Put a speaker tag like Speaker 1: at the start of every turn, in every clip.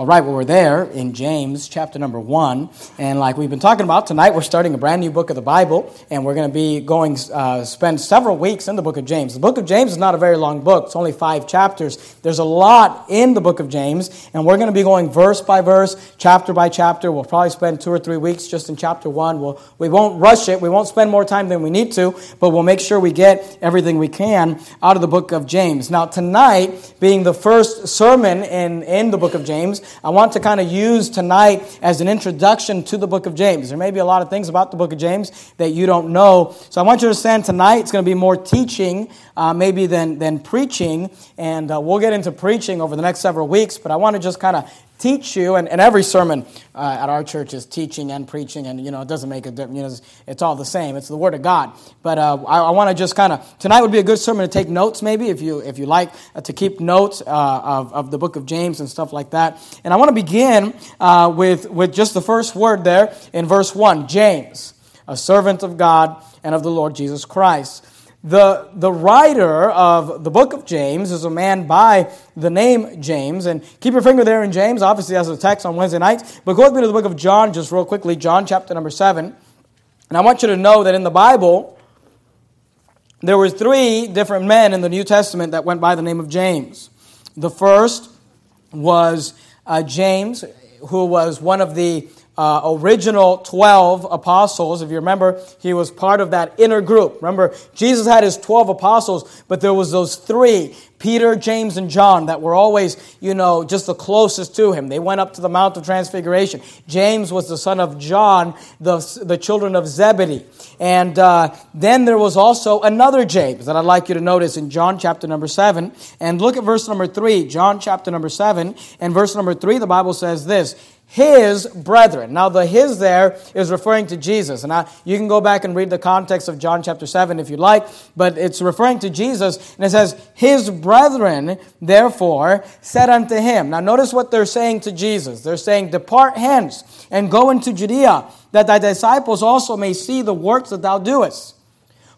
Speaker 1: All right, well, we're there in James chapter number one. And like we've been talking about, tonight we're starting a brand new book of the Bible, and we're going to be going, uh, spend several weeks in the book of James. The book of James is not a very long book, it's only five chapters. There's a lot in the book of James, and we're going to be going verse by verse, chapter by chapter. We'll probably spend two or three weeks just in chapter one. We'll, we won't rush it, we won't spend more time than we need to, but we'll make sure we get everything we can out of the book of James. Now, tonight, being the first sermon in, in the book of James, I want to kind of use tonight as an introduction to the book of James. There may be a lot of things about the book of James that you don't know. So I want you to understand tonight it's going to be more teaching uh, maybe than, than preaching. And uh, we'll get into preaching over the next several weeks, but I want to just kind of teach you, and, and every sermon uh, at our church is teaching and preaching, and you know, it doesn't make a difference. You know, it's, it's all the same. It's the Word of God. But uh, I, I want to just kind of, tonight would be a good sermon to take notes, maybe, if you, if you like uh, to keep notes uh, of, of the book of James and stuff like that. And I want to begin uh, with, with just the first word there in verse 1 James, a servant of God and of the Lord Jesus Christ. The, the writer of the book of James is a man by the name James. And keep your finger there in James. Obviously, as a text on Wednesday nights. But go with me to the book of John just real quickly. John chapter number 7. And I want you to know that in the Bible, there were three different men in the New Testament that went by the name of James. The first was uh, James, who was one of the uh, original 12 apostles. If you remember, he was part of that inner group. Remember, Jesus had his 12 apostles, but there was those three, Peter, James, and John, that were always, you know, just the closest to him. They went up to the Mount of Transfiguration. James was the son of John, the, the children of Zebedee. And uh, then there was also another James that I'd like you to notice in John chapter number 7. And look at verse number 3, John chapter number 7. And verse number 3, the Bible says this his brethren. Now, the his there is referring to Jesus. And I, you can go back and read the context of John chapter 7 if you like, but it's referring to Jesus. And it says, His brethren, therefore, said unto him. Now, notice what they're saying to Jesus. They're saying, Depart hence and go into Judea, that thy disciples also may see the works that thou doest.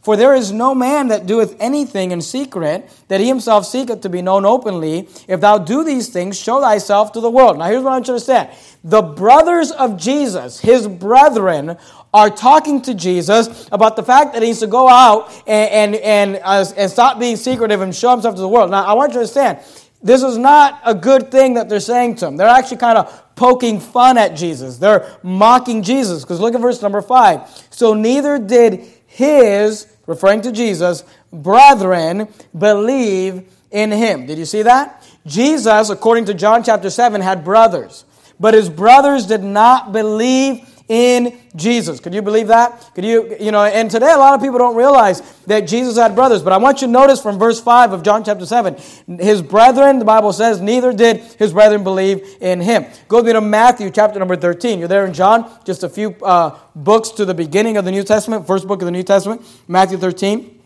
Speaker 1: For there is no man that doeth anything in secret, that he himself seeketh to be known openly. If thou do these things, show thyself to the world. Now here's what I want you to understand. The brothers of Jesus, his brethren, are talking to Jesus about the fact that he needs to go out and, and, and, uh, and stop being secretive and show himself to the world. Now I want you to understand, this is not a good thing that they're saying to him. They're actually kind of poking fun at Jesus. They're mocking Jesus. Because look at verse number five. So neither did his referring to Jesus, brethren, believe in him. Did you see that? Jesus, according to John chapter 7, had brothers, but his brothers did not believe in Jesus. Could you believe that? Could you, you know, and today a lot of people don't realize that Jesus had brothers, but I want you to notice from verse 5 of John chapter 7, his brethren, the Bible says, neither did his brethren believe in him. Go me to Matthew chapter number 13. You're there in John, just a few uh, books to the beginning of the New Testament, first book of the New Testament, Matthew 13.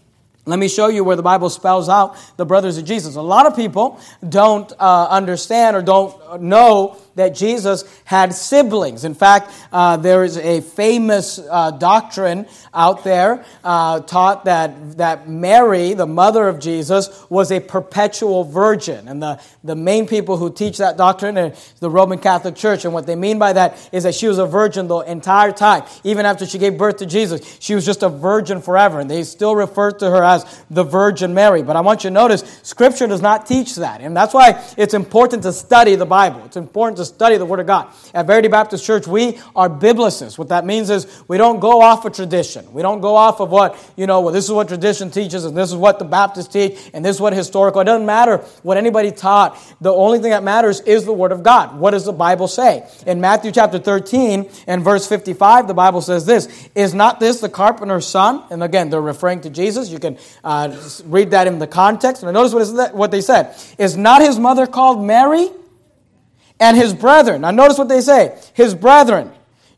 Speaker 1: Let me show you where the Bible spells out the brothers of Jesus. A lot of people don't uh, understand or don't know that Jesus had siblings. In fact, uh, there is a famous uh, doctrine out there uh, taught that, that Mary, the mother of Jesus, was a perpetual virgin. And the, the main people who teach that doctrine is the Roman Catholic Church. And what they mean by that is that she was a virgin the entire time. Even after she gave birth to Jesus, she was just a virgin forever. And they still refer to her as the Virgin Mary. But I want you to notice, Scripture does not teach that. And that's why it's important to study the Bible. It's important to study the Word of God. At Verity Baptist Church, we are biblicists. What that means is we don't go off of tradition. We don't go off of what, you know, well, this is what tradition teaches, and this is what the Baptists teach, and this is what historical. It doesn't matter what anybody taught. The only thing that matters is the Word of God. What does the Bible say? In Matthew chapter 13 and verse 55, the Bible says this Is not this the carpenter's son? And again, they're referring to Jesus. You can uh, read that in the context. And notice what, what they said. Is not his mother called Mary? And his brethren. Now, notice what they say his brethren,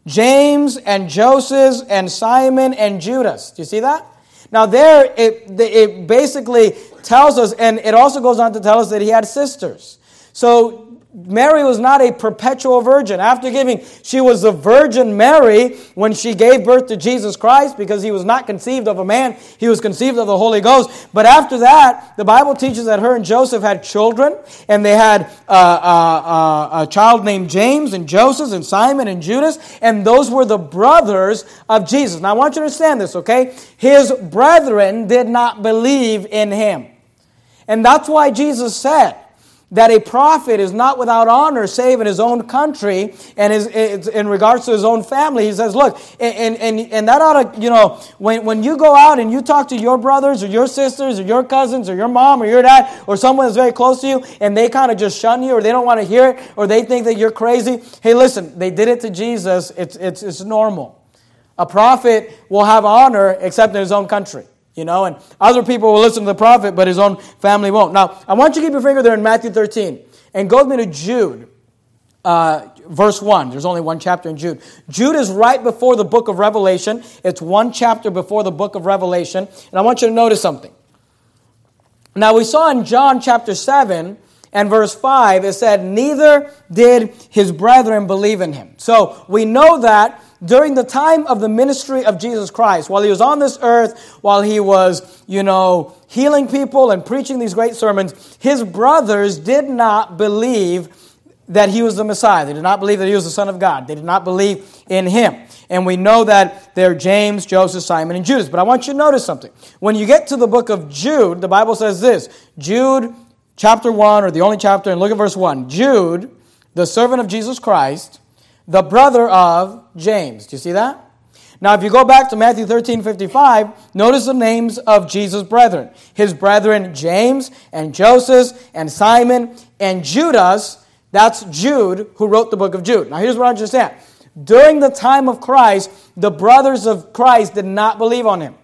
Speaker 1: James and Joseph and Simon and Judas. Do you see that? Now, there it, it basically tells us, and it also goes on to tell us that he had sisters. So, Mary was not a perpetual virgin. After giving, she was the Virgin Mary when she gave birth to Jesus Christ because he was not conceived of a man, he was conceived of the Holy Ghost. But after that, the Bible teaches that her and Joseph had children, and they had uh, uh, uh, a child named James, and Joseph, and Simon, and Judas, and those were the brothers of Jesus. Now I want you to understand this, okay? His brethren did not believe in him. And that's why Jesus said, that a prophet is not without honor save in his own country and his, in regards to his own family. He says, look, and, and, and that ought to, you know, when, when you go out and you talk to your brothers or your sisters or your cousins or your mom or your dad or someone that's very close to you and they kind of just shun you or they don't want to hear it or they think that you're crazy, hey, listen, they did it to Jesus. It's, it's, it's normal. A prophet will have honor except in his own country you know, and other people will listen to the prophet, but his own family won't. Now, I want you to keep your finger there in Matthew 13 and go with me to Jude, uh, verse 1. There's only one chapter in Jude. Jude is right before the book of Revelation, it's one chapter before the book of Revelation, and I want you to notice something. Now, we saw in John chapter 7 and verse 5, it said, Neither did his brethren believe in him. So we know that during the time of the ministry of Jesus Christ, while he was on this earth, while he was, you know, healing people and preaching these great sermons, his brothers did not believe that he was the Messiah. They did not believe that he was the Son of God. They did not believe in him. And we know that they're James, Joseph, Simon, and Judas. But I want you to notice something. When you get to the book of Jude, the Bible says this Jude, chapter 1, or the only chapter, and look at verse 1. Jude, the servant of Jesus Christ, the brother of James. Do you see that? Now, if you go back to Matthew 13 55, notice the names of Jesus' brethren. His brethren, James and Joseph and Simon and Judas. That's Jude who wrote the book of Jude. Now, here's what I understand. During the time of Christ, the brothers of Christ did not believe on him.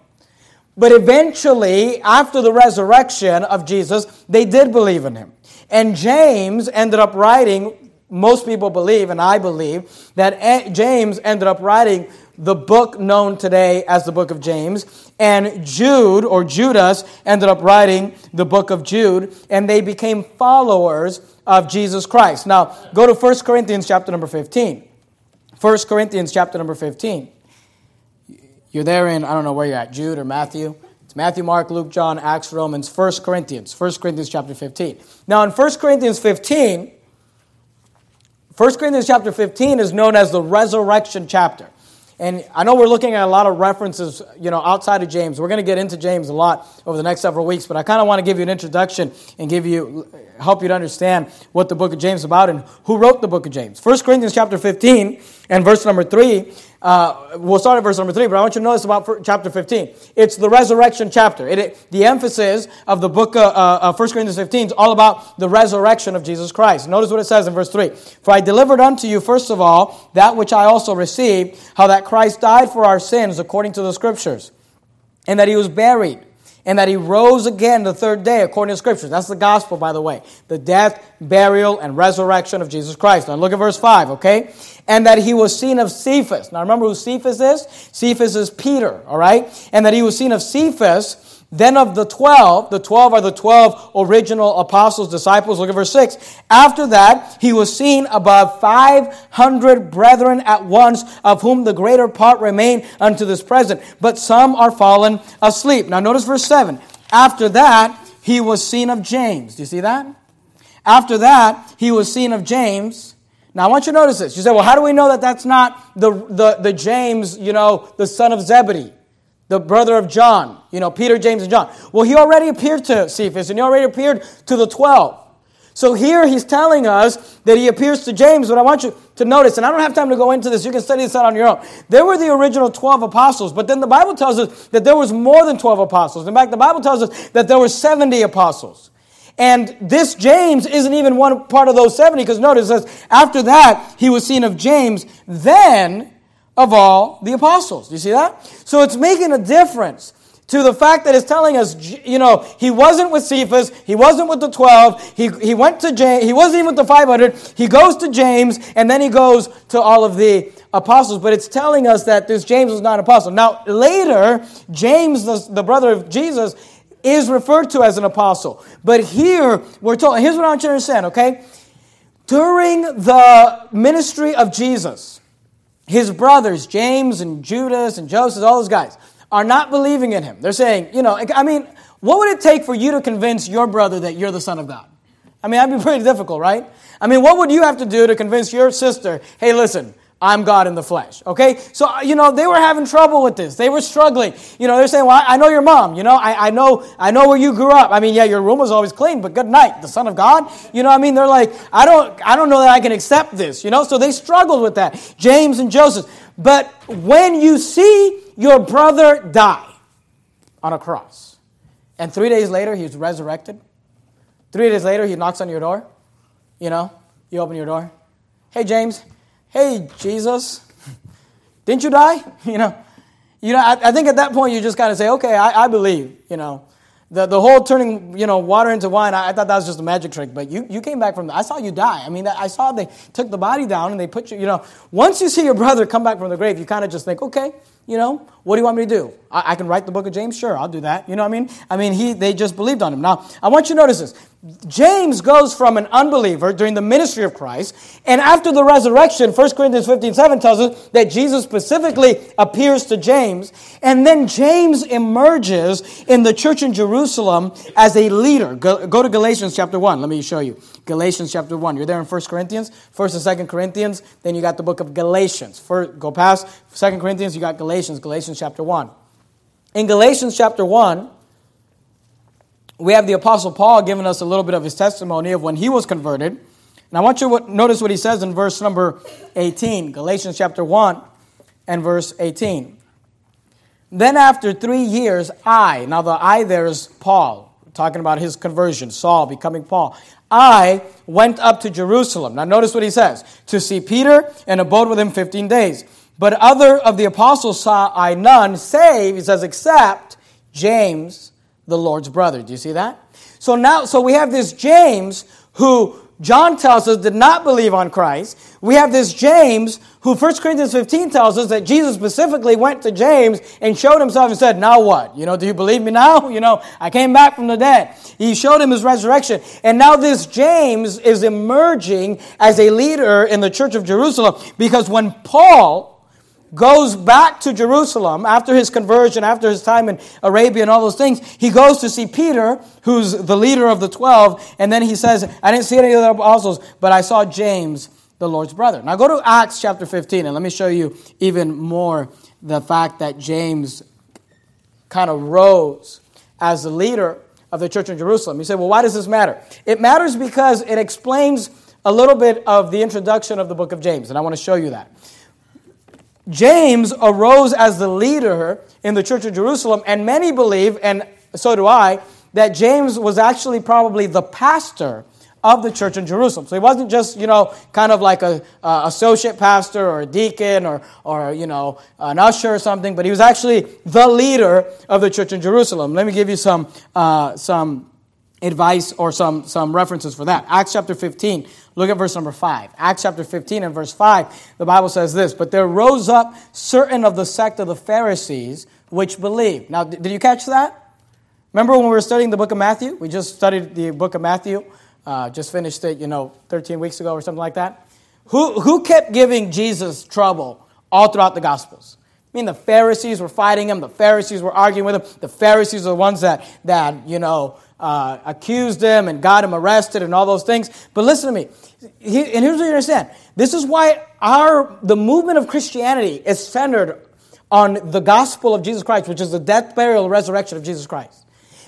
Speaker 1: But eventually, after the resurrection of Jesus, they did believe in him. And James ended up writing most people believe, and I believe, that James ended up writing the book known today as the book of James, and Jude or Judas ended up writing the book of Jude, and they became followers of Jesus Christ. Now, go to 1 Corinthians chapter number 15. 1 Corinthians chapter number 15. You're there in, I don't know where you're at, Jude or Matthew. It's Matthew, Mark, Luke, John, Acts, Romans, 1 Corinthians. 1 Corinthians chapter 15. Now, in 1 Corinthians 15, 1 Corinthians chapter 15 is known as the resurrection chapter. And I know we're looking at a lot of references, you know, outside of James. We're going to get into James a lot over the next several weeks, but I kind of want to give you an introduction and give you help you to understand what the book of James is about and who wrote the book of James. 1 Corinthians chapter 15 and verse number 3 uh, we'll start at verse number three, but I want you to notice about chapter 15. It's the resurrection chapter. It, it, the emphasis of the book of uh, uh, 1 Corinthians 15 is all about the resurrection of Jesus Christ. Notice what it says in verse 3 For I delivered unto you, first of all, that which I also received, how that Christ died for our sins according to the Scriptures, and that he was buried and that he rose again the third day according to scriptures. That's the gospel, by the way. The death, burial, and resurrection of Jesus Christ. Now look at verse 5, okay? And that he was seen of Cephas. Now remember who Cephas is? Cephas is Peter, all right? And that he was seen of Cephas then of the twelve, the twelve are the twelve original apostles, disciples. Look at verse 6. After that, he was seen above 500 brethren at once, of whom the greater part remain unto this present, but some are fallen asleep. Now notice verse 7. After that, he was seen of James. Do you see that? After that, he was seen of James. Now I want you to notice this. You say, well, how do we know that that's not the, the, the James, you know, the son of Zebedee? The brother of John, you know, Peter, James, and John. Well, he already appeared to Cephas and he already appeared to the 12. So here he's telling us that he appears to James, but I want you to notice, and I don't have time to go into this, you can study this out on your own. There were the original 12 apostles, but then the Bible tells us that there was more than 12 apostles. In fact, the Bible tells us that there were 70 apostles. And this James isn't even one part of those 70, because notice says, after that he was seen of James, then of all the apostles. Do you see that? So it's making a difference to the fact that it's telling us, you know, he wasn't with Cephas, he wasn't with the 12, he, he went to James, he wasn't even with the 500, he goes to James, and then he goes to all of the apostles. But it's telling us that this James was not an apostle. Now, later, James, the, the brother of Jesus, is referred to as an apostle. But here, we're told, here's what I want you to understand, okay? During the ministry of Jesus, his brothers, James and Judas and Joseph, all those guys, are not believing in him. They're saying, you know, I mean, what would it take for you to convince your brother that you're the Son of God? I mean, that'd be pretty difficult, right? I mean, what would you have to do to convince your sister, hey, listen, I'm God in the flesh. Okay? So, uh, you know, they were having trouble with this. They were struggling. You know, they're saying, well, I know your mom. You know, I, I know I know where you grew up. I mean, yeah, your room was always clean, but good night. The Son of God? You know, I mean, they're like, I don't, I don't know that I can accept this. You know, so they struggled with that. James and Joseph. But when you see your brother die on a cross, and three days later he's resurrected, three days later he knocks on your door, you know, you open your door. Hey, James, hey, Jesus, didn't you die? You know, you know, I, I think at that point you just kind of say, okay, I, I believe, you know. The, the whole turning, you know, water into wine, I, I, thought that was just a magic trick, but you, you came back from the, I saw you die. I mean, I saw they took the body down and they put you, you know, once you see your brother come back from the grave, you kind of just think, okay, you know, what do you want me to do? I, I, can write the book of James? Sure, I'll do that. You know what I mean? I mean, he, they just believed on him. Now, I want you to notice this. James goes from an unbeliever during the ministry of Christ, and after the resurrection, 1 Corinthians 15 7 tells us that Jesus specifically appears to James, and then James emerges in the church in Jerusalem as a leader. Go, go to Galatians chapter 1. Let me show you. Galatians chapter 1. You're there in 1 Corinthians, 1st and 2nd Corinthians, then you got the book of Galatians. First, go past 2nd Corinthians, you got Galatians, Galatians chapter 1. In Galatians chapter 1, we have the Apostle Paul giving us a little bit of his testimony of when he was converted. And I want you to notice what he says in verse number 18, Galatians chapter 1 and verse 18. Then after three years, I, now the I there is Paul, talking about his conversion, Saul becoming Paul. I went up to Jerusalem. Now notice what he says to see Peter and abode with him 15 days. But other of the apostles saw I none, save, he says, except James, the Lord's brother. Do you see that? So now, so we have this James who John tells us did not believe on Christ. We have this James who 1 Corinthians 15 tells us that Jesus specifically went to James and showed himself and said, Now what? You know, do you believe me now? You know, I came back from the dead. He showed him his resurrection. And now this James is emerging as a leader in the church of Jerusalem because when Paul, goes back to Jerusalem after his conversion, after his time in Arabia and all those things. He goes to see Peter, who's the leader of the 12, and then he says, I didn't see any of the apostles, but I saw James, the Lord's brother. Now go to Acts chapter 15, and let me show you even more the fact that James kind of rose as the leader of the church in Jerusalem. You say, well, why does this matter? It matters because it explains a little bit of the introduction of the book of James, and I want to show you that. James arose as the leader in the church of Jerusalem, and many believe, and so do I, that James was actually probably the pastor of the church in Jerusalem. So he wasn't just, you know, kind of like a uh, associate pastor or a deacon or, or, you know, an usher or something, but he was actually the leader of the church in Jerusalem. Let me give you some, uh, some advice or some, some references for that. Acts chapter 15, look at verse number 5. Acts chapter 15 and verse 5, the Bible says this But there rose up certain of the sect of the Pharisees which believed. Now, did you catch that? Remember when we were studying the book of Matthew? We just studied the book of Matthew, uh, just finished it, you know, 13 weeks ago or something like that. Who, who kept giving Jesus trouble all throughout the Gospels? I mean, the Pharisees were fighting him. The Pharisees were arguing with him. The Pharisees are the ones that, that you know, uh, accused him and got him arrested and all those things. But listen to me. He, and here's what you understand. This is why our the movement of Christianity is centered on the gospel of Jesus Christ, which is the death, burial, resurrection of Jesus Christ.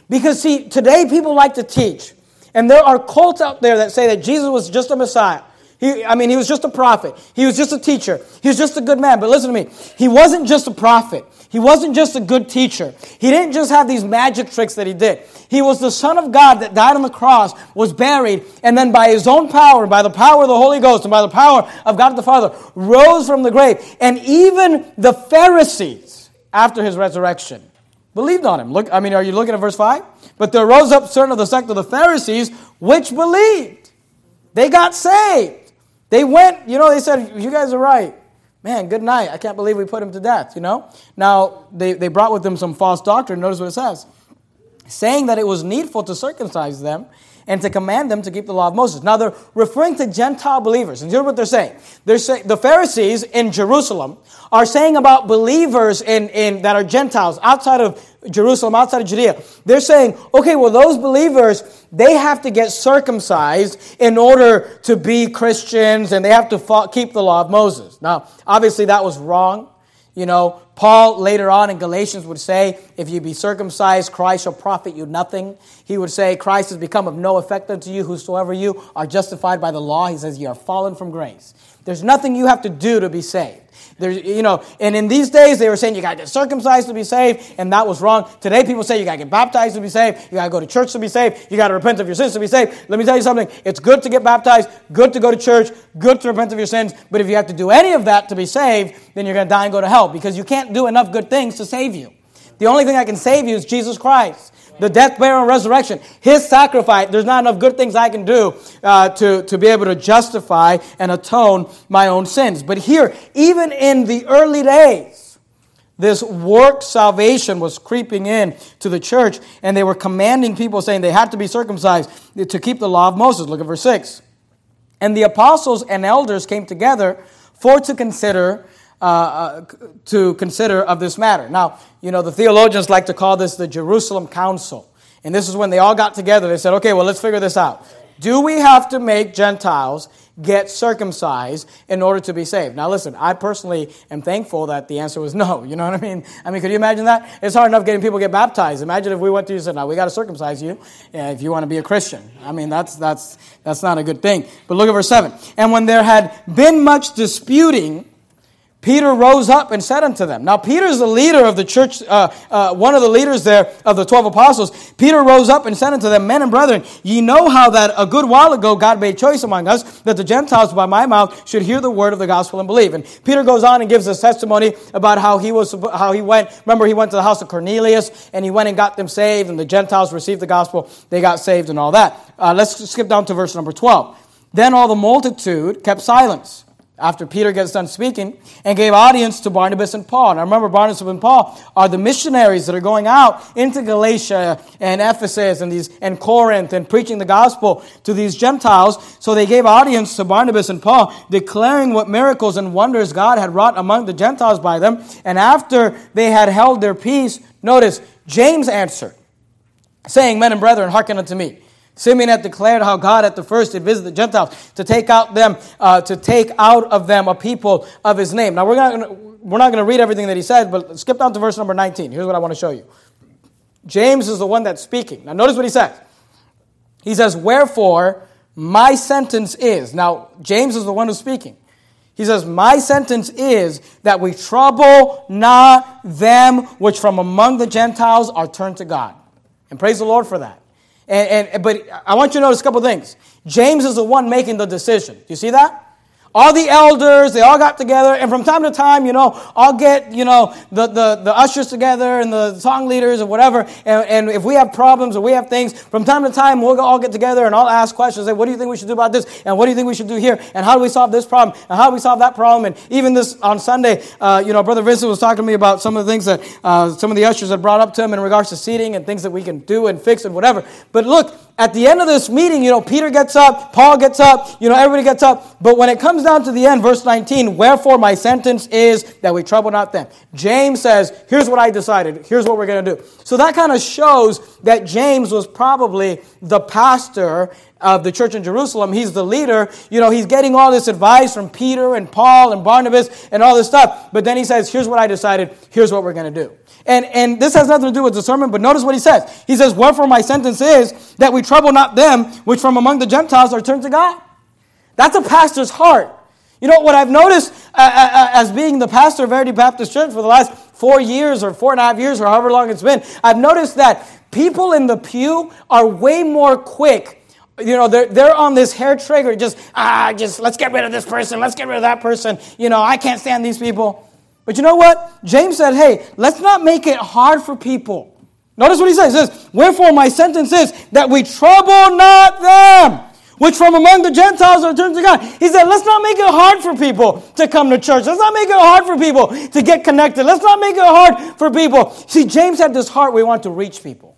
Speaker 1: Because see, today people like to teach, and there are cults out there that say that Jesus was just a Messiah. He, I mean, he was just a prophet. He was just a teacher. He was just a good man. But listen to me. He wasn't just a prophet. He wasn't just a good teacher. He didn't just have these magic tricks that he did. He was the Son of God that died on the cross, was buried, and then by his own power, by the power of the Holy Ghost, and by the power of God the Father, rose from the grave. And even the Pharisees, after his resurrection, believed on him. Look, I mean, are you looking at verse 5? But there rose up certain of the sect of the Pharisees which believed. They got saved. They went, you know, they said, You guys are right. Man, good night. I can't believe we put him to death, you know? Now, they, they brought with them some false doctrine. Notice what it says saying that it was needful to circumcise them and to command them to keep the law of Moses. Now they're referring to Gentile believers, and here's what they're saying. They're saying the Pharisees in Jerusalem are saying about believers in, in that are Gentiles outside of Jerusalem, outside of Judea. They're saying, okay, well, those believers, they have to get circumcised in order to be Christians, and they have to keep the law of Moses. Now, obviously, that was wrong. You know, Paul later on in Galatians would say, If you be circumcised, Christ shall profit you nothing. He would say, Christ has become of no effect unto you, whosoever you are justified by the law. He says, You are fallen from grace. There's nothing you have to do to be saved. You know, and in these days they were saying you got to get circumcised to be saved, and that was wrong. Today people say you got to get baptized to be saved. You got to go to church to be saved. You got to repent of your sins to be saved. Let me tell you something. It's good to get baptized, good to go to church, good to repent of your sins. But if you have to do any of that to be saved, then you're going to die and go to hell because you can't do enough good things to save you. The only thing that can save you is Jesus Christ the death, burial, and resurrection, his sacrifice, there's not enough good things I can do uh, to, to be able to justify and atone my own sins. But here, even in the early days, this work salvation was creeping in to the church, and they were commanding people, saying they had to be circumcised to keep the law of Moses. Look at verse 6. And the apostles and elders came together for to consider uh, uh, to consider of this matter. Now, you know, the theologians like to call this the Jerusalem Council. And this is when they all got together. They said, okay, well, let's figure this out. Do we have to make Gentiles get circumcised in order to be saved? Now, listen, I personally am thankful that the answer was no. You know what I mean? I mean, could you imagine that? It's hard enough getting people get baptized. Imagine if we went to you and said, "Now we got to circumcise you if you want to be a Christian." I mean, that's that's that's not a good thing. But look at verse seven. And when there had been much disputing Peter rose up and said unto them. Now, Peter is the leader of the church, uh, uh, one of the leaders there of the 12 apostles. Peter rose up and said unto them, Men and brethren, ye know how that a good while ago God made choice among us that the Gentiles by my mouth should hear the word of the gospel and believe. And Peter goes on and gives us testimony about how he was, how he went. Remember, he went to the house of Cornelius and he went and got them saved, and the Gentiles received the gospel. They got saved and all that. Uh, let's skip down to verse number 12. Then all the multitude kept silence after Peter gets done speaking, and gave audience to Barnabas and Paul. Now remember, Barnabas and Paul are the missionaries that are going out into Galatia and Ephesus and, these, and Corinth and preaching the gospel to these Gentiles. So they gave audience to Barnabas and Paul, declaring what miracles and wonders God had wrought among the Gentiles by them. And after they had held their peace, notice, James answered, saying, Men and brethren, hearken unto me. Simeon had declared how God at the first did visit the Gentiles to take out them, uh, to take out of them a people of his name. Now we're not gonna, we're not going to read everything that he said, but skip down to verse number 19. Here's what I want to show you. James is the one that's speaking. Now notice what he says. He says, Wherefore my sentence is. Now, James is the one who's speaking. He says, My sentence is that we trouble not them which from among the Gentiles are turned to God. And praise the Lord for that. And, and, but I want you to notice a couple things. James is the one making the decision. Do you see that? All the elders, they all got together, and from time to time, you know, I'll get, you know, the, the, the ushers together and the song leaders or whatever, and, and if we have problems or we have things, from time to time, we'll all get together and I'll ask questions, like, what do you think we should do about this? And what do you think we should do here? And how do we solve this problem? And how do we solve that problem? And even this, on Sunday, uh, you know, Brother Vincent was talking to me about some of the things that uh, some of the ushers had brought up to him in regards to seating and things that we can do and fix and whatever. But look, at the end of this meeting, you know, Peter gets up, Paul gets up, you know, everybody gets up. But when it comes down to the end, verse 19, wherefore my sentence is that we trouble not them. James says, here's what I decided, here's what we're going to do. So that kind of shows that James was probably the pastor of the church in Jerusalem. He's the leader. You know, he's getting all this advice from Peter and Paul and Barnabas and all this stuff. But then he says, here's what I decided, here's what we're going to do. And, and this has nothing to do with the sermon, but notice what he says. He says, Wherefore my sentence is that we trouble not them which from among the Gentiles are turned to God. That's a pastor's heart. You know what I've noticed uh, uh, uh, as being the pastor of Verity Baptist Church for the last four years or four and a half years or however long it's been, I've noticed that people in the pew are way more quick. You know, they're, they're on this hair trigger, just, ah, just let's get rid of this person, let's get rid of that person. You know, I can't stand these people. But you know what? James said, hey, let's not make it hard for people. Notice what he says. He says, Wherefore my sentence is that we trouble not them, which from among the Gentiles are turned to God. He said, let's not make it hard for people to come to church. Let's not make it hard for people to get connected. Let's not make it hard for people. See, James had this heart we want to reach people.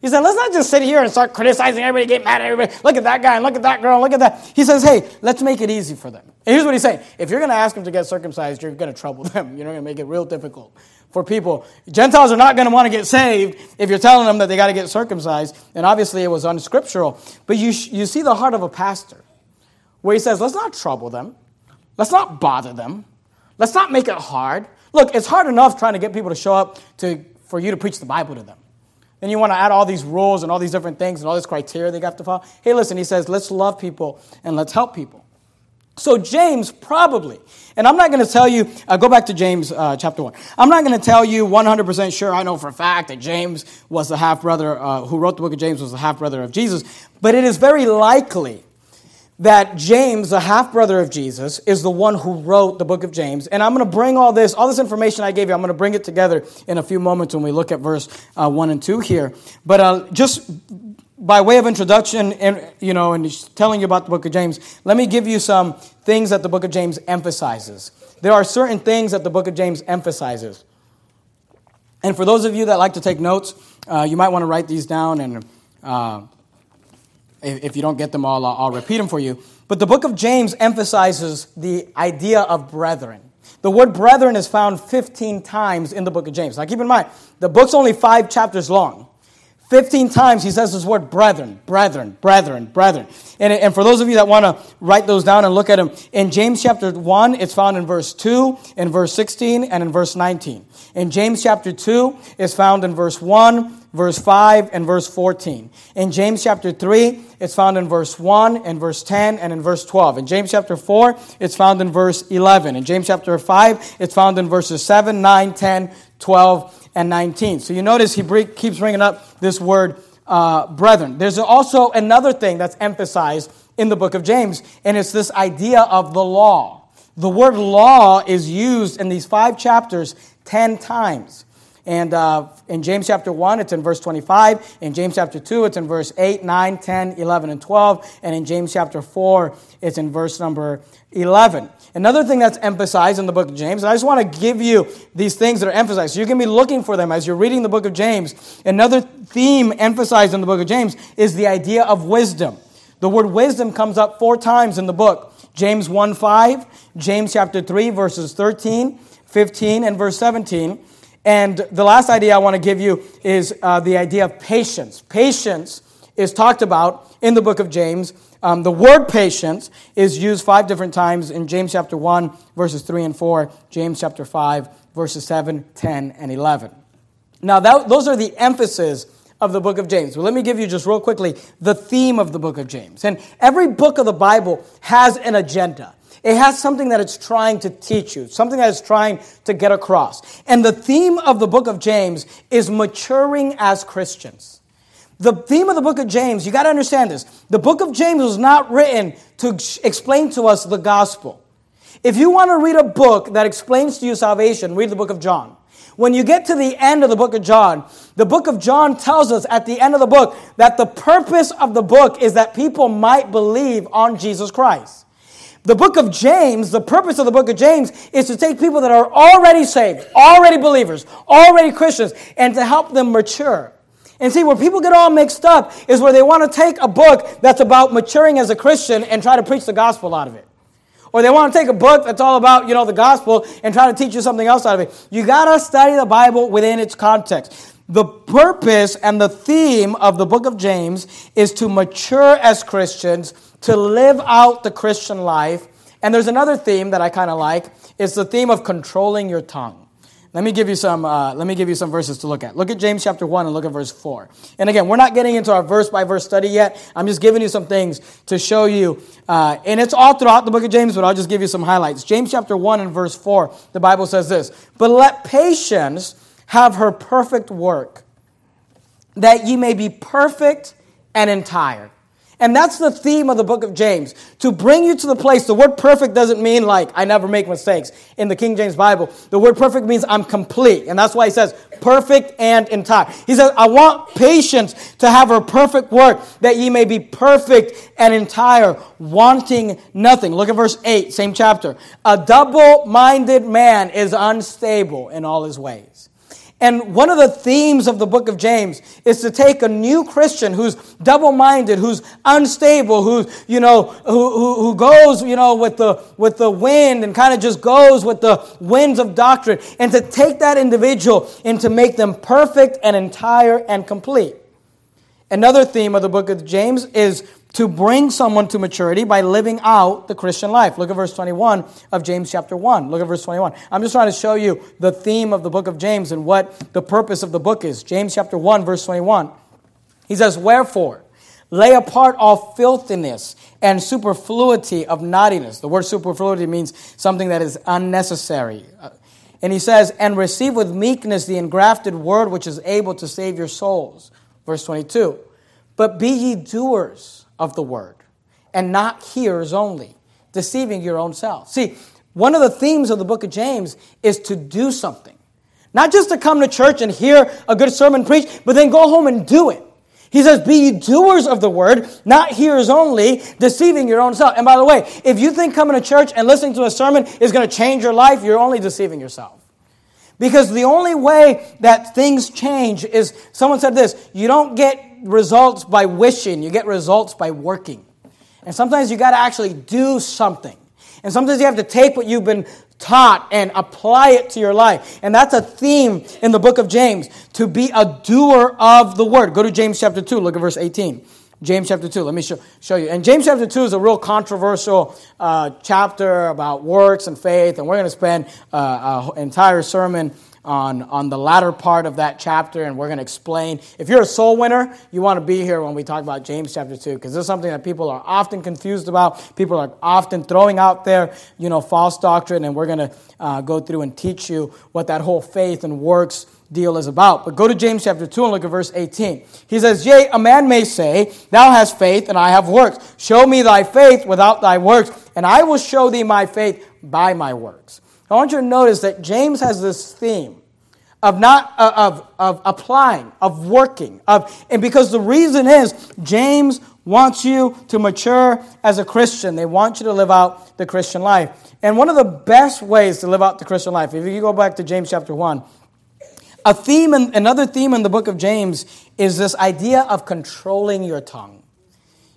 Speaker 1: He said, let's not just sit here and start criticizing everybody, get mad at everybody. Look at that guy and look at that girl, look at that. He says, hey, let's make it easy for them. And here's what he's saying. If you're going to ask them to get circumcised, you're going to trouble them. You're going to make it real difficult for people. Gentiles are not going to want to get saved if you're telling them that they got to get circumcised. And obviously it was unscriptural. But you, you see the heart of a pastor where he says, let's not trouble them. Let's not bother them. Let's not make it hard. Look, it's hard enough trying to get people to show up to, for you to preach the Bible to them. Then you want to add all these rules and all these different things and all this criteria they have to follow. Hey, listen, he says, let's love people and let's help people. So, James probably, and I'm not going to tell you, uh, go back to James uh, chapter 1. I'm not going to tell you 100% sure, I know for a fact that James was the half brother, uh, who wrote the book of James was the half brother of Jesus, but it is very likely that James, the half brother of Jesus, is the one who wrote the book of James. And I'm going to bring all this, all this information I gave you, I'm going to bring it together in a few moments when we look at verse uh, 1 and 2 here. But uh, just by way of introduction and you know and telling you about the book of james let me give you some things that the book of james emphasizes there are certain things that the book of james emphasizes and for those of you that like to take notes uh, you might want to write these down and uh, if, you don't get them all I'll, I'll repeat them for you but the book of james emphasizes the idea of brethren the word brethren is found 15 times in the book of james now keep in mind the book's only five chapters long 15 times he says this word brethren, brethren, brethren, brethren. And, and for those of you that want to write those down and look at them, in James chapter 1, it's found in verse 2, in verse 16, and in verse 19. In James chapter 2, it's found in verse 1, verse 5, and verse 14. In James chapter 3, it's found in verse 1, and verse 10, and in verse 12. In James chapter 4, it's found in verse 11. In James chapter 5, it's found in verses 7, 9, 10, 12, and 19. So you notice he keeps bringing up this word uh, brethren. There's also another thing that's emphasized in the book of James, and it's this idea of the law. The word law is used in these five chapters 10 times. And uh, in James chapter 1, it's in verse 25. In James chapter 2, it's in verse 8, 9, 10, 11, and 12. And in James chapter 4, it's in verse number 11. Another thing that's emphasized in the book of James, and I just want to give you these things that are emphasized. So you can be looking for them as you're reading the book of James. Another theme emphasized in the book of James is the idea of wisdom. The word wisdom comes up four times in the book. James 1 5, James chapter 3, verses 13, 15, and verse 17. And the last idea I want to give you is uh, the idea of patience. Patience is talked about in the book of James. Um, the word patience is used five different times in James chapter 1, verses 3 and 4, James chapter 5, verses 7, 10, and 11. Now, that, those are the emphasis of the book of James. Well, let me give you just real quickly the theme of the book of James. And every book of the Bible has an agenda. It has something that it's trying to teach you, something that it's trying to get across. And the theme of the book of James is maturing as Christians. The theme of the book of James, you got to understand this. The book of James was not written to explain to us the gospel. If you want to read a book that explains to you salvation, read the book of John. When you get to the end of the book of John, the book of John tells us at the end of the book that the purpose of the book is that people might believe on Jesus Christ. The book of James, the purpose of the book of James is to take people that are already saved, already believers, already Christians, and to help them mature. And see, where people get all mixed up is where they want to take a book that's about maturing as a Christian and try to preach the gospel out of it. Or they want to take a book that's all about, you know, the gospel and try to teach you something else out of it. You got to study the Bible within its context. The purpose and the theme of the book of James is to mature as Christians, to live out the Christian life. And there's another theme that I kind of like. It's the theme of controlling your tongue. Let me give you some. Uh, let me give you some verses to look at. Look at James chapter one and look at verse four. And again, we're not getting into our verse by verse study yet. I'm just giving you some things to show you, uh, and it's all throughout the book of James. But I'll just give you some highlights. James chapter one and verse four. The Bible says this: "But let patience have her perfect work, that ye may be perfect and entire." And that's the theme of the book of James. To bring you to the place, the word perfect doesn't mean like I never make mistakes in the King James Bible. The word perfect means I'm complete. And that's why he says perfect and entire. He says, I want patience to have her perfect work, that ye may be perfect and entire, wanting nothing. Look at verse 8, same chapter. A double minded man is unstable in all his ways. And one of the themes of the book of James is to take a new Christian who's double-minded, who's unstable, who's, you know, who, who, who goes, you know, with the, with the wind and kind of just goes with the winds of doctrine, and to take that individual and to make them perfect and entire and complete. Another theme of the book of James is to bring someone to maturity by living out the Christian life. Look at verse 21 of James chapter 1. Look at verse 21. I'm just trying to show you the theme of the book of James and what the purpose of the book is. James chapter 1, verse 21. He says, Wherefore, lay apart all filthiness and superfluity of naughtiness. The word superfluity means something that is unnecessary. Uh, and he says, And receive with meekness the engrafted word which is able to save your souls. Verse 22. But be ye doers of the word and not hearers only, deceiving your own self. See, one of the themes of the book of James is to do something. Not just to come to church and hear a good sermon preached, but then go home and do it. He says, Be ye doers of the word, not hearers only, deceiving your own self. And by the way, if you think coming to church and listening to a sermon is going to change your life, you're only deceiving yourself. Because the only way that things change is someone said this you don't get results by wishing, you get results by working. And sometimes you got to actually do something. And sometimes you have to take what you've been taught and apply it to your life. And that's a theme in the book of James to be a doer of the word. Go to James chapter 2, look at verse 18. James chapter 2, let me show, show you. And James chapter 2 is a real controversial uh, chapter about works and faith, and we're going to spend uh, an entire sermon on, on the latter part of that chapter, and we're going to explain. If you're a soul winner, you want to be here when we talk about James chapter 2, because this is something that people are often confused about. People are often throwing out there, you know, false doctrine, and we're going to uh, go through and teach you what that whole faith and works deal is about. But go to James chapter 2 and look at verse 18. He says, Yea, a man may say, Thou hast faith, and I have works. Show me thy faith without thy works, and I will show thee my faith by my works. I want you to notice that James has this theme of not uh, of, of applying, of working, of and because the reason is James wants you to mature as a Christian. They want you to live out the Christian life. And one of the best ways to live out the Christian life, if you go back to James chapter 1, a theme, in, another theme in the book of James is this idea of controlling your tongue.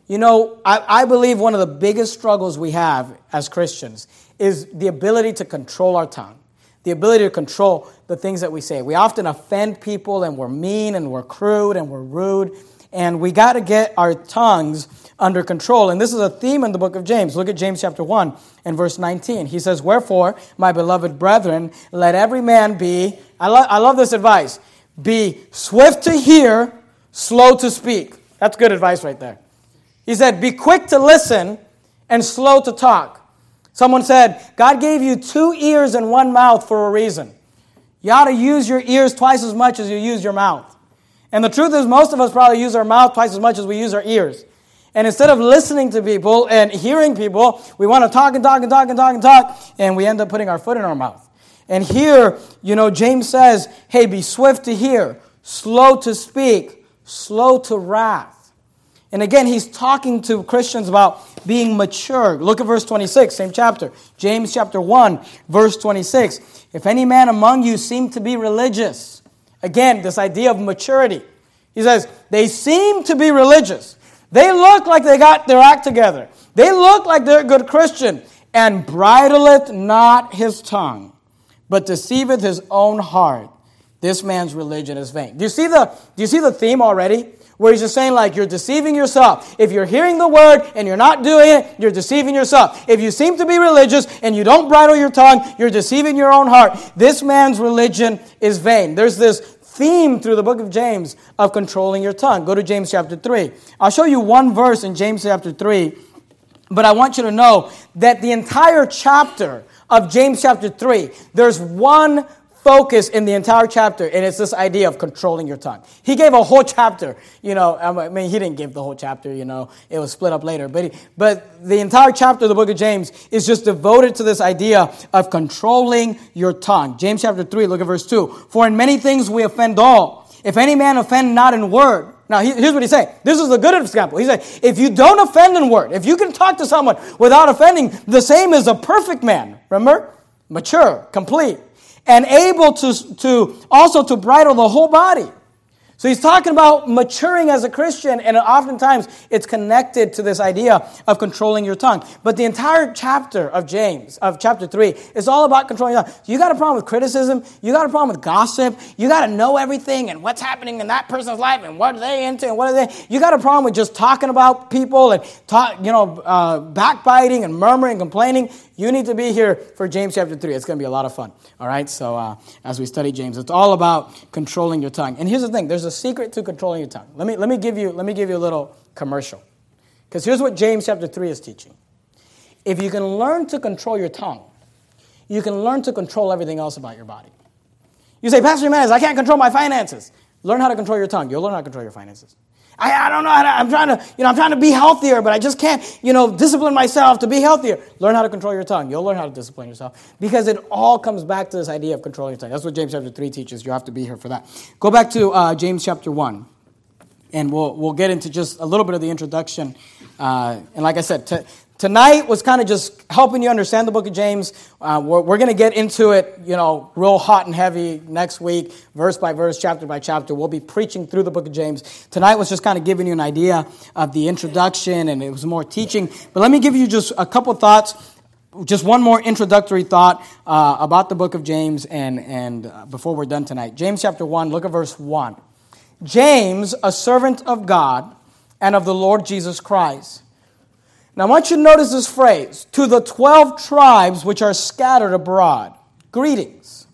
Speaker 1: You know, I, I believe one of the biggest struggles we have as Christians is the ability to control our tongue, the ability to control the things that we say. We often offend people and we're mean and we're crude and we're rude, and we got to get our tongues under control. And this is a theme in the book of James. Look at James chapter 1 and verse 19. He says, Wherefore, my beloved brethren, let every man be, I, lo- I love this advice, be swift to hear, slow to speak. That's good advice right there. He said, Be quick to listen and slow to talk. Someone said, God gave you two ears and one mouth for a reason. You ought to use your ears twice as much as you use your mouth. And the truth is, most of us probably use our mouth twice as much as we use our ears. And instead of listening to people and hearing people, we want to talk and talk and talk and talk and talk, and we end up putting our foot in our mouth. And here, you know, James says, hey, be swift to hear, slow to speak, slow to wrath. And again, he's talking to Christians about being mature. Look at verse 26, same chapter. James chapter 1, verse 26. If any man among you seem to be religious, again, this idea of maturity. He says, they seem to be religious. They look like they got their act together. They look like they're a good Christian. And bridleth not his tongue, but deceiveth his own heart. This man's religion is vain. Do you see the, do you see the theme already? Where he's just saying, like, you're deceiving yourself. If you're hearing the word and you're not doing it, you're deceiving yourself. If you seem to be religious and you don't bridle your tongue, you're deceiving your own heart. This man's religion is vain. There's this theme through the book of James of controlling your tongue. Go to James chapter 3. I'll show you one verse in James chapter 3, but I want you to know that the entire chapter of James chapter 3, there's one focus in the entire chapter, and it's this idea of controlling your tongue. He gave a whole chapter, you know, I mean, he didn't give the whole chapter, you know, it was split up later, but, he, but the entire chapter of the book of James is just devoted to this idea of controlling your tongue. James chapter 3, look at verse 2. For in many things we offend all. If any man offend not in word, now, here's what he's saying. This is a good example. He said, if you don't offend in word, if you can talk to someone without offending, the same as a perfect man, remember? Mature, complete. And able to, to also to bridle the whole body. So he's talking about maturing as a Christian, and oftentimes it's connected to this idea of controlling your tongue. But the entire chapter of James, of chapter 3, is all about controlling your tongue. You got a problem with criticism, you got a problem with gossip, you got to know everything and what's happening in that person's life and what are they into and what are they. You got a problem with just talking about people and talk, you know, uh, backbiting and murmuring and complaining. You need to be here for James chapter 3. It's going to be a lot of fun. All right? So, uh, as we study James, it's all about controlling your tongue. And here's the thing there's a secret to controlling your tongue. Let me, let me, give, you, let me give you a little commercial. Because here's what James chapter 3 is teaching. If you can learn to control your tongue, you can learn to control everything else about your body. You say, Pastor Jimenez, I can't control my finances. Learn how to control your tongue. You'll learn how to control your finances. I, I don't know how to, I'm trying to, you know, I'm trying to be healthier, but I just can't, you know, discipline myself to be healthier. Learn how to control your tongue. You'll learn how to discipline yourself because it all comes back to this idea of controlling your tongue. That's what James chapter 3 teaches. You have to be here for that. Go back to uh, James chapter 1, and we'll, we'll get into just a little bit of the introduction. Uh, and like I said, to, Tonight was kind of just helping you understand the book of James. Uh, we're, we're going to get into it, you know, real hot and heavy next week, verse by verse, chapter by chapter. We'll be preaching through the book of James. Tonight was just kind of giving you an idea of the introduction, and it was more teaching. But let me give you just a couple thoughts just one more introductory thought uh, about the book of James, and, and uh, before we're done tonight. James chapter 1, look at verse 1. James, a servant of God and of the Lord Jesus Christ now, I want you to notice this phrase to the 12 tribes which are scattered abroad. Greetings.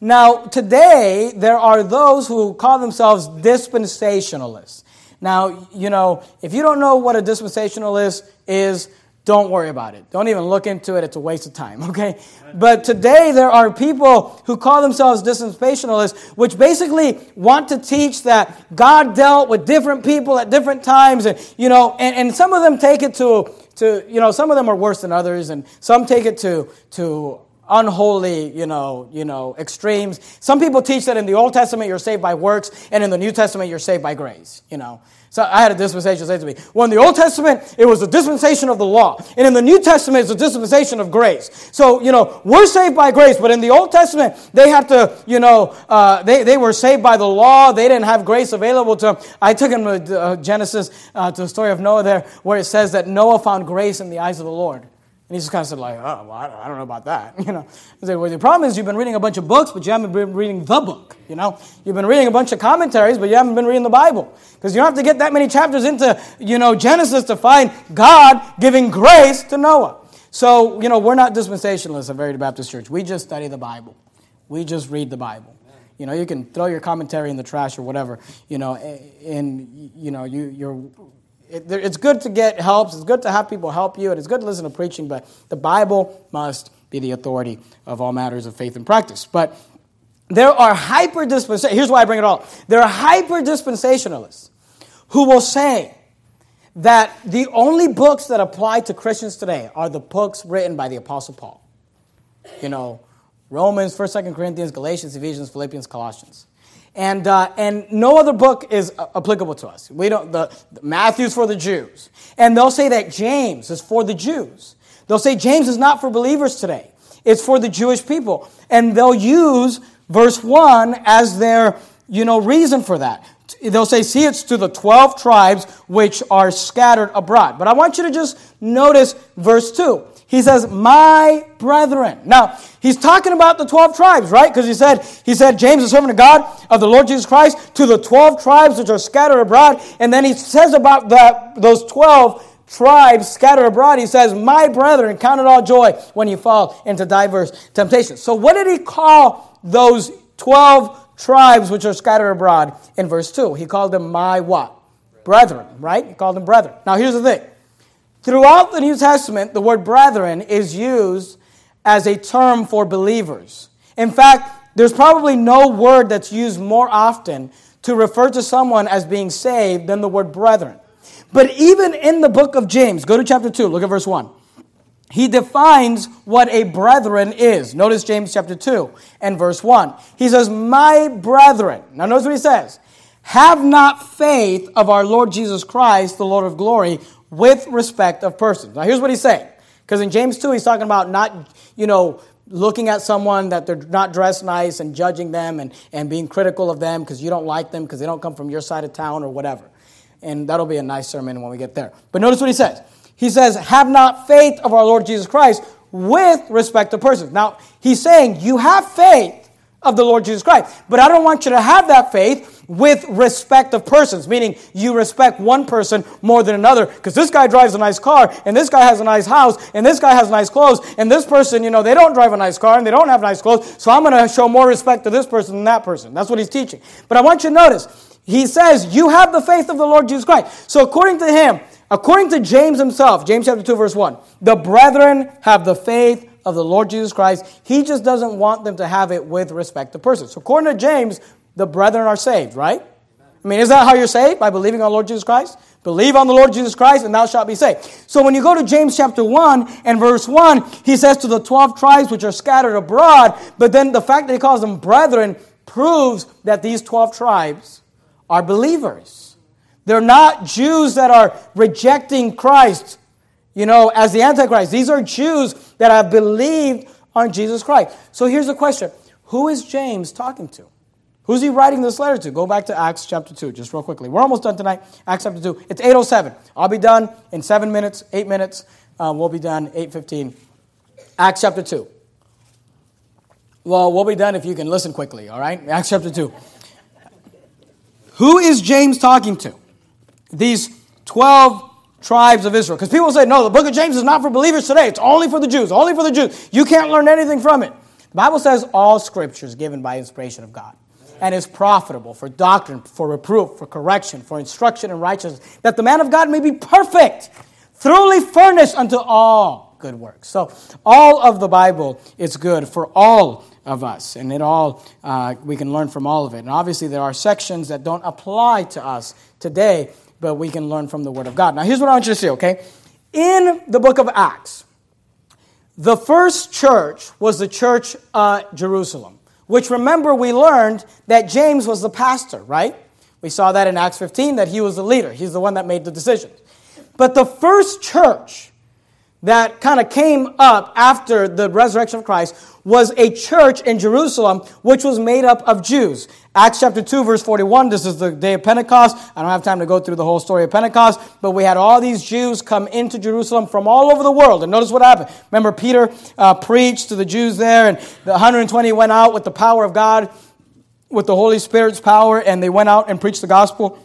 Speaker 1: Now, today, there are those who call themselves dispensationalists. Now, you know, if you don't know what a dispensationalist is, don't worry about it. Don't even look into it. It's a waste of time, okay? But today there are people who call themselves dispensationalists, which basically want to teach that God dealt with different people at different times. And, you know, and, and some of them take it to, to, you know, some of them are worse than others, and some take it to, to unholy, you know, you know, extremes. Some people teach that in the Old Testament you're saved by works, and in the New Testament you're saved by grace, you know. So I had a dispensation say to me, well, in the Old Testament, it was a dispensation of the law. And in the New Testament, it's a dispensation of grace. So, you know, we're saved by grace, but in the Old Testament, they had to, you know, uh, they, they were saved by the law. They didn't have grace available to them. I took him to uh, Genesis, uh, to the story of Noah there, where it says that Noah found grace in the eyes of the Lord. And he just kind of said, like, oh, well, I don't know about that. You know, I said, well, the problem is you've been reading a bunch of books, but you haven't been reading the book. You know, you've been reading a bunch of commentaries, but you haven't been reading the Bible. Because you don't have to get that many chapters into, you know, Genesis to find God giving grace to Noah. So, you know, we're not dispensationalists at Verity Baptist Church. We just study the Bible. We just read the Bible. You know, you can throw your commentary in the trash or whatever, you know, and, you know, you, you're it, it's good to get help. It's good to have people help you. And it's good to listen to preaching, but the Bible must be the authority of all matters of faith and practice. But there are hyper dispensationalists. Here's why I bring it all. There are hyper dispensationalists who will say that the only books that apply to Christians today are the books written by the Apostle Paul. You know, Romans, 1st, 2nd Corinthians, Galatians, Ephesians, Philippians, Colossians. And, uh, and no other book is applicable to us. We don't, the, the Matthew's for the Jews. And they'll say that James is for the Jews. They'll say James is not for believers today. It's for the Jewish people. And they'll use verse 1 as their, you know, reason for that. They'll say, see, it's to the 12 tribes which are scattered abroad. But I want you to just notice verse 2. He says, my brethren. Now, he's talking about the 12 tribes, right? Because he said, he said, James, the servant of God, of the Lord Jesus Christ, to the 12 tribes which are scattered abroad. And then he says about that, those 12 tribes scattered abroad, he says, My brethren, count it all joy when you fall into diverse temptations. So, what did he call those 12 tribes which are scattered abroad in verse 2? He called them my what? Brethren, right? He called them brethren. Now, here's the thing Throughout the New Testament, the word brethren is used as a term for believers. In fact, there's probably no word that's used more often to refer to someone as being saved than the word brethren. But even in the book of James, go to chapter 2, look at verse 1. He defines what a brethren is. Notice James chapter 2 and verse 1. He says, My brethren. Now notice what he says. Have not faith of our Lord Jesus Christ, the Lord of glory, with respect of persons. Now, here's what he's saying Because in James 2, he's talking about not, you know, looking at someone that they're not dressed nice and judging them and, and being critical of them because you don't like them because they don't come from your side of town or whatever. And that'll be a nice sermon when we get there. But notice what he says. He says, Have not faith of our Lord Jesus Christ with respect to persons. Now, he's saying you have faith of the Lord Jesus Christ, but I don't want you to have that faith with respect of persons, meaning you respect one person more than another because this guy drives a nice car and this guy has a nice house and this guy has nice clothes and this person, you know, they don't drive a nice car and they don't have nice clothes, so I'm going to show more respect to this person than that person. That's what he's teaching. But I want you to notice, he says, You have the faith of the Lord Jesus Christ. So according to him, according to James himself, James chapter 2, verse 1, the brethren have the faith of the Lord Jesus Christ. He just doesn't want them to have it with respect to persons. So according to James, the brethren are saved, right? I mean, is that how you're saved? By believing on the Lord Jesus Christ? Believe on the Lord Jesus Christ and thou shalt be saved. So when you go to James chapter 1 and verse 1, he says to the 12 tribes which are scattered abroad, but then the fact that he calls them brethren proves that these 12 tribes are believers. They're not Jews that are rejecting Christ, you know, as the Antichrist. These are Jews that have believed on Jesus Christ. So here's the question Who is James talking to? Who's he writing this letter to? Go back to Acts chapter 2, just real quickly. We're almost done tonight. Acts chapter 2. It's 8.07. I'll be done in seven minutes, eight minutes. Um, we'll be done 8.15. Acts chapter 2. Well, we'll be done if you can listen quickly, all right? Acts chapter 2. Who is James talking to? These 12 tribes of Israel. Because people say, no, the book of James is not for believers today. It's only for the Jews, only for the Jews. You can't learn anything from it. The Bible says all scripture is given by inspiration of God and is profitable for doctrine, for reproof, for correction, for instruction in righteousness, that the man of God may be perfect, thoroughly furnished unto all good works. So, all of the Bible is good for all of us, and it all uh, we can learn from all of it. And obviously, there are sections that don't apply to us today, but we can learn from the Word of God. Now, here's what I want you to see. Okay, in the book of Acts, the first church was the church at Jerusalem which remember we learned that James was the pastor, right? We saw that in Acts 15 that he was the leader. He's the one that made the decisions. But the first church that kind of came up after the resurrection of Christ was a church in Jerusalem which was made up of Jews. Acts chapter 2, verse 41, this is the day of Pentecost. I don't have time to go through the whole story of Pentecost, but we had all these Jews come into Jerusalem from all over the world. And notice what happened. Remember, Peter uh, preached to the Jews there, and the 120 went out with the power of God, with the Holy Spirit's power, and they went out and preached the gospel.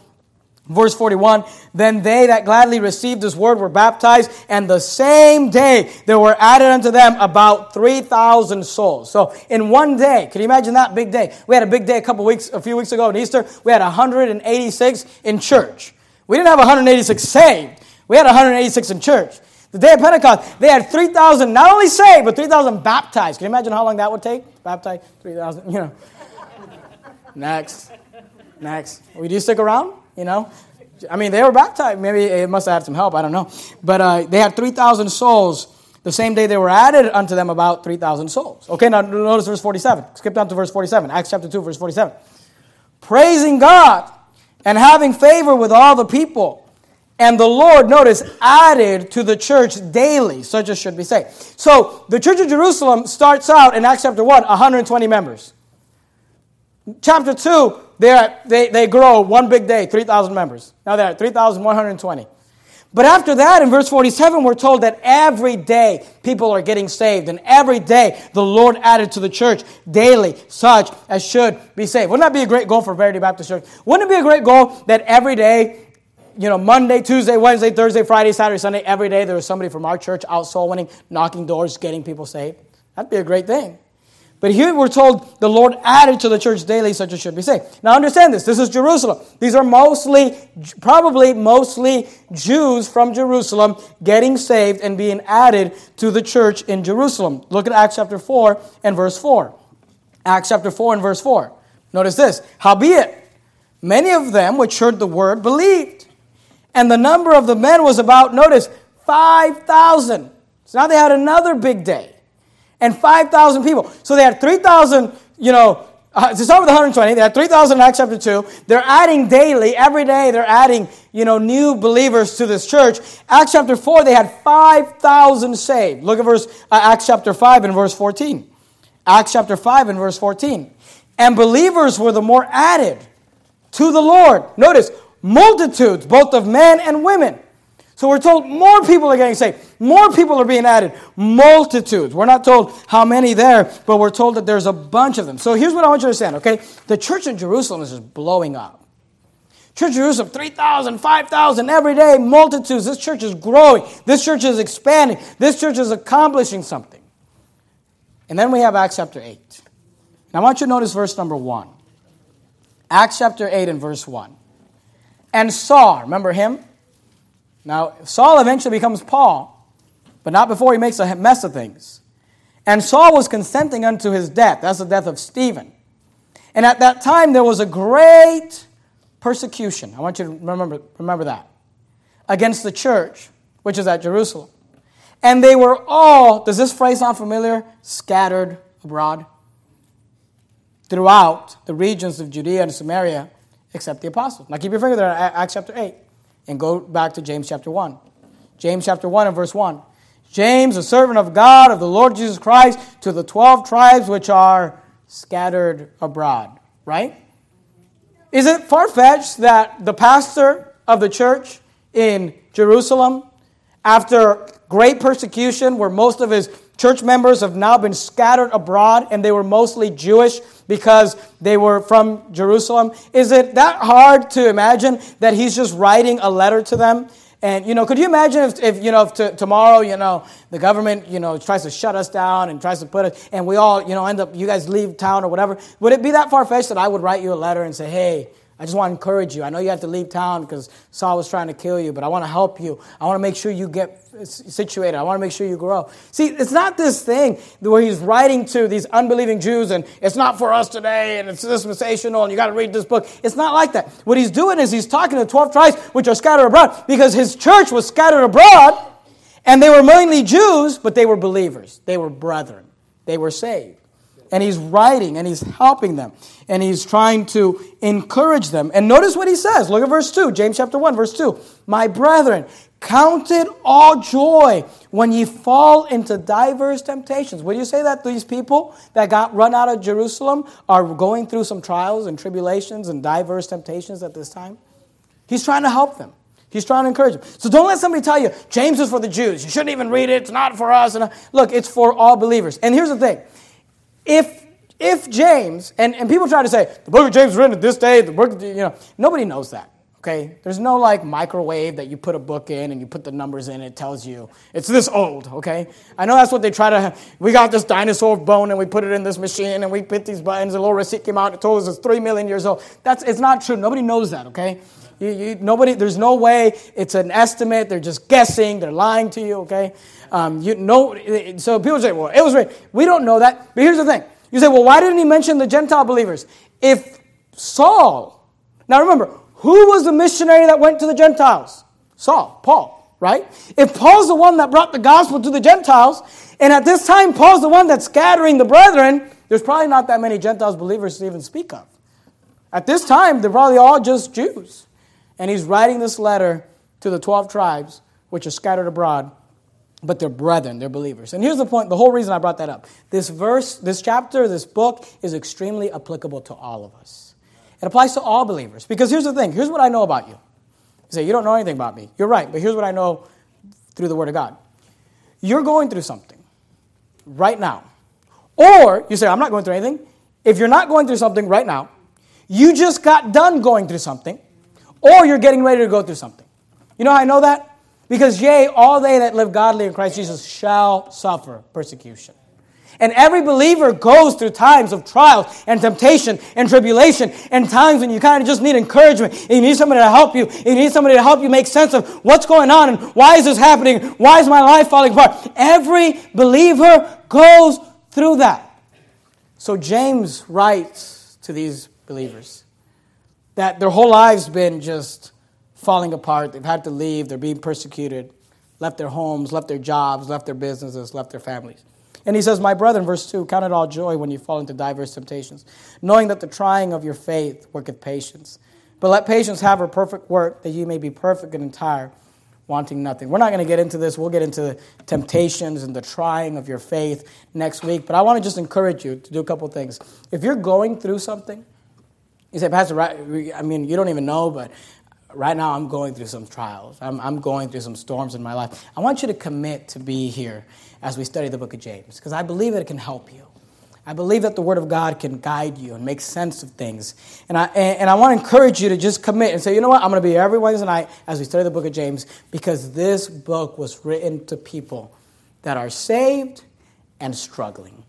Speaker 1: Verse 41 Then they that gladly received his word were baptized, and the same day there were added unto them about 3,000 souls. So in one day, can you imagine that big day? We had a big day a couple weeks, a few weeks ago in Easter. We had 186 in church. We didn't have 186 saved, we had 186 in church. The day of Pentecost, they had 3,000 not only saved, but 3,000 baptized. Can you imagine how long that would take? Baptize 3,000, you know. Next. Next. Would you stick around? You know, I mean, they were baptized. Maybe it must have had some help. I don't know. But uh, they had 3,000 souls. The same day they were added unto them about 3,000 souls. Okay, now notice verse 47. Skip down to verse 47. Acts chapter 2, verse 47. Praising God and having favor with all the people. And the Lord, notice, added to the church daily, such as should be saved. So the church of Jerusalem starts out in Acts chapter 1, 120 members. Chapter 2, at, they, they grow one big day, 3,000 members. Now they're at 3,120. But after that, in verse 47, we're told that every day people are getting saved, and every day the Lord added to the church daily such as should be saved. Wouldn't that be a great goal for Verity Baptist Church? Wouldn't it be a great goal that every day, you know, Monday, Tuesday, Wednesday, Thursday, Friday, Saturday, Sunday, every day there was somebody from our church out soul winning, knocking doors, getting people saved? That'd be a great thing. But here we're told the Lord added to the church daily such as should be saved. Now understand this. This is Jerusalem. These are mostly, probably mostly Jews from Jerusalem getting saved and being added to the church in Jerusalem. Look at Acts chapter 4 and verse 4. Acts chapter 4 and verse 4. Notice this. Howbeit, many of them which heard the word believed. And the number of the men was about, notice, 5,000. So now they had another big day and 5,000 people. So they had 3,000, you know, uh, to start with 120, they had 3,000 in Acts chapter 2. They're adding daily, every day, they're adding, you know, new believers to this church. Acts chapter 4, they had 5,000 saved. Look at verse, uh, Acts chapter 5 and verse 14. Acts chapter 5 and verse 14. And believers were the more added to the Lord. Notice, multitudes, both of men and women. So we're told more people are getting saved. More people are being added. Multitudes. We're not told how many there, but we're told that there's a bunch of them. So here's what I want you to understand, okay? The church in Jerusalem is just blowing up. Church Jerusalem, 3,000, 5,000 every day, multitudes. This church is growing. This church is expanding. This church is accomplishing something. And then we have Acts chapter 8. Now I want you to notice verse number 1. Acts chapter 8 and verse 1. And Saul, remember him? Now, Saul eventually becomes Paul, but not before he makes a mess of things. And Saul was consenting unto his death. That's the death of Stephen. And at that time, there was a great persecution. I want you to remember, remember that. Against the church, which is at Jerusalem. And they were all, does this phrase sound familiar? Scattered abroad. Throughout the regions of Judea and Samaria, except the apostles. Now keep your finger there, Acts chapter 8 and go back to James chapter 1. James chapter 1 and verse 1. James, a servant of God, of the Lord Jesus Christ, to the 12 tribes which are scattered abroad. Right? Is it far fetched that the pastor of the church in Jerusalem, after great persecution, where most of his church members have now been scattered abroad and they were mostly Jewish because they were from Jerusalem. Is it that hard to imagine that he's just writing a letter to them? And, you know, could you imagine if, if you know, if t- tomorrow, you know, the government, you know, tries to shut us down and tries to put us, and we all, you know, end up, you guys leave town or whatever. Would it be that far fetched that I would write you a letter and say, hey, I just want to encourage you. I know you have to leave town because Saul was trying to kill you, but I want to help you. I want to make sure you get situated. I want to make sure you grow. See, it's not this thing where he's writing to these unbelieving Jews and it's not for us today and it's dispensational and you got to read this book. It's not like that. What he's doing is he's talking to 12 tribes which are scattered abroad because his church was scattered abroad and they were mainly Jews, but they were believers. They were brethren. They were saved and he's writing and he's helping them and he's trying to encourage them. And notice what he says. Look at verse 2, James chapter 1, verse 2. My brethren, count it all joy when ye fall into diverse temptations. Would you say that these people that got run out of Jerusalem are going through some trials and tribulations and diverse temptations at this time? He's trying to help them. He's trying to encourage them. So don't let somebody tell you, James is for the Jews. You shouldn't even read it. It's not for us. And uh, look, it's for all believers. And here's the thing if if James, and, and people try to say, the book of James written at this day, the book, you know, nobody knows that. Okay? There's no like microwave that you put a book in and you put the numbers in, it tells you it's this old, okay? I know that's what they try to have. We got this dinosaur bone and we put it in this machine and we put these buttons, and a little receipt came out, it told us it's three million years old. That's it's not true. Nobody knows that, okay? You, you, nobody, there's no way it's an estimate. They're just guessing. They're lying to you, okay? Um, you know, so people say, well, it was written. We don't know that. But here's the thing. You say, well, why didn't he mention the Gentile believers? If Saul, now remember, who was the missionary that went to the Gentiles? Saul, Paul, right? If Paul's the one that brought the gospel to the Gentiles, and at this time Paul's the one that's scattering the brethren, there's probably not that many Gentiles believers to even speak of. At this time, they're probably all just Jews. And he's writing this letter to the 12 tribes, which are scattered abroad, but they're brethren, they're believers. And here's the point, the whole reason I brought that up. This verse, this chapter, this book is extremely applicable to all of us. It applies to all believers. Because here's the thing here's what I know about you. You say, You don't know anything about me. You're right, but here's what I know through the Word of God. You're going through something right now. Or you say, I'm not going through anything. If you're not going through something right now, you just got done going through something, or you're getting ready to go through something. You know how I know that? Because, yea, all they that live godly in Christ Jesus shall suffer persecution. And every believer goes through times of trials and temptation and tribulation and times when you kind of just need encouragement and you need somebody to help you. You need somebody to help you make sense of what's going on and why is this happening? Why is my life falling apart? Every believer goes through that. So James writes to these believers that their whole lives been just falling apart. They've had to leave. They're being persecuted, left their homes, left their jobs, left their businesses, left their families. And he says, My brethren, verse 2, count it all joy when you fall into diverse temptations, knowing that the trying of your faith worketh patience. But let patience have her perfect work, that you may be perfect and entire, wanting nothing. We're not going to get into this. We'll get into temptations and the trying of your faith next week. But I want to just encourage you to do a couple things. If you're going through something, you say, Pastor, right, I mean, you don't even know, but right now I'm going through some trials. I'm, I'm going through some storms in my life. I want you to commit to be here as we study the book of James because I believe that it can help you. I believe that the Word of God can guide you and make sense of things. And I, and, and I want to encourage you to just commit and say, you know what, I'm going to be here every Wednesday night as we study the book of James because this book was written to people that are saved and struggling.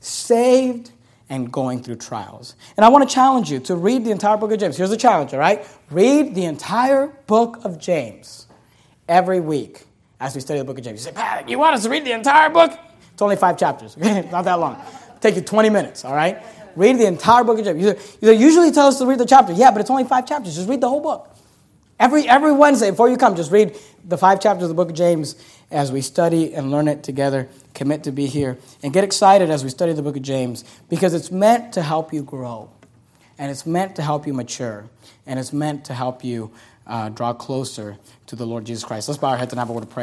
Speaker 1: Saved and going through trials. And I want to challenge you to read the entire book of James. Here's the challenge, all right? Read the entire book of James every week as we study the book of James. You say, Pat, you want us to read the entire book? It's only five chapters, okay? Not that long. It'll take you 20 minutes, all right? Read the entire book of James. You, you usually tell us to read the chapter. Yeah, but it's only five chapters. Just read the whole book. Every, every Wednesday before you come, just read the five chapters of the book of James as we study and learn it together. Commit to be here. And get excited as we study the book of James because it's meant to help you grow. And it's meant to help you mature. And it's meant to help you uh, draw closer to the Lord Jesus Christ. Let's bow our heads and have a word of prayer.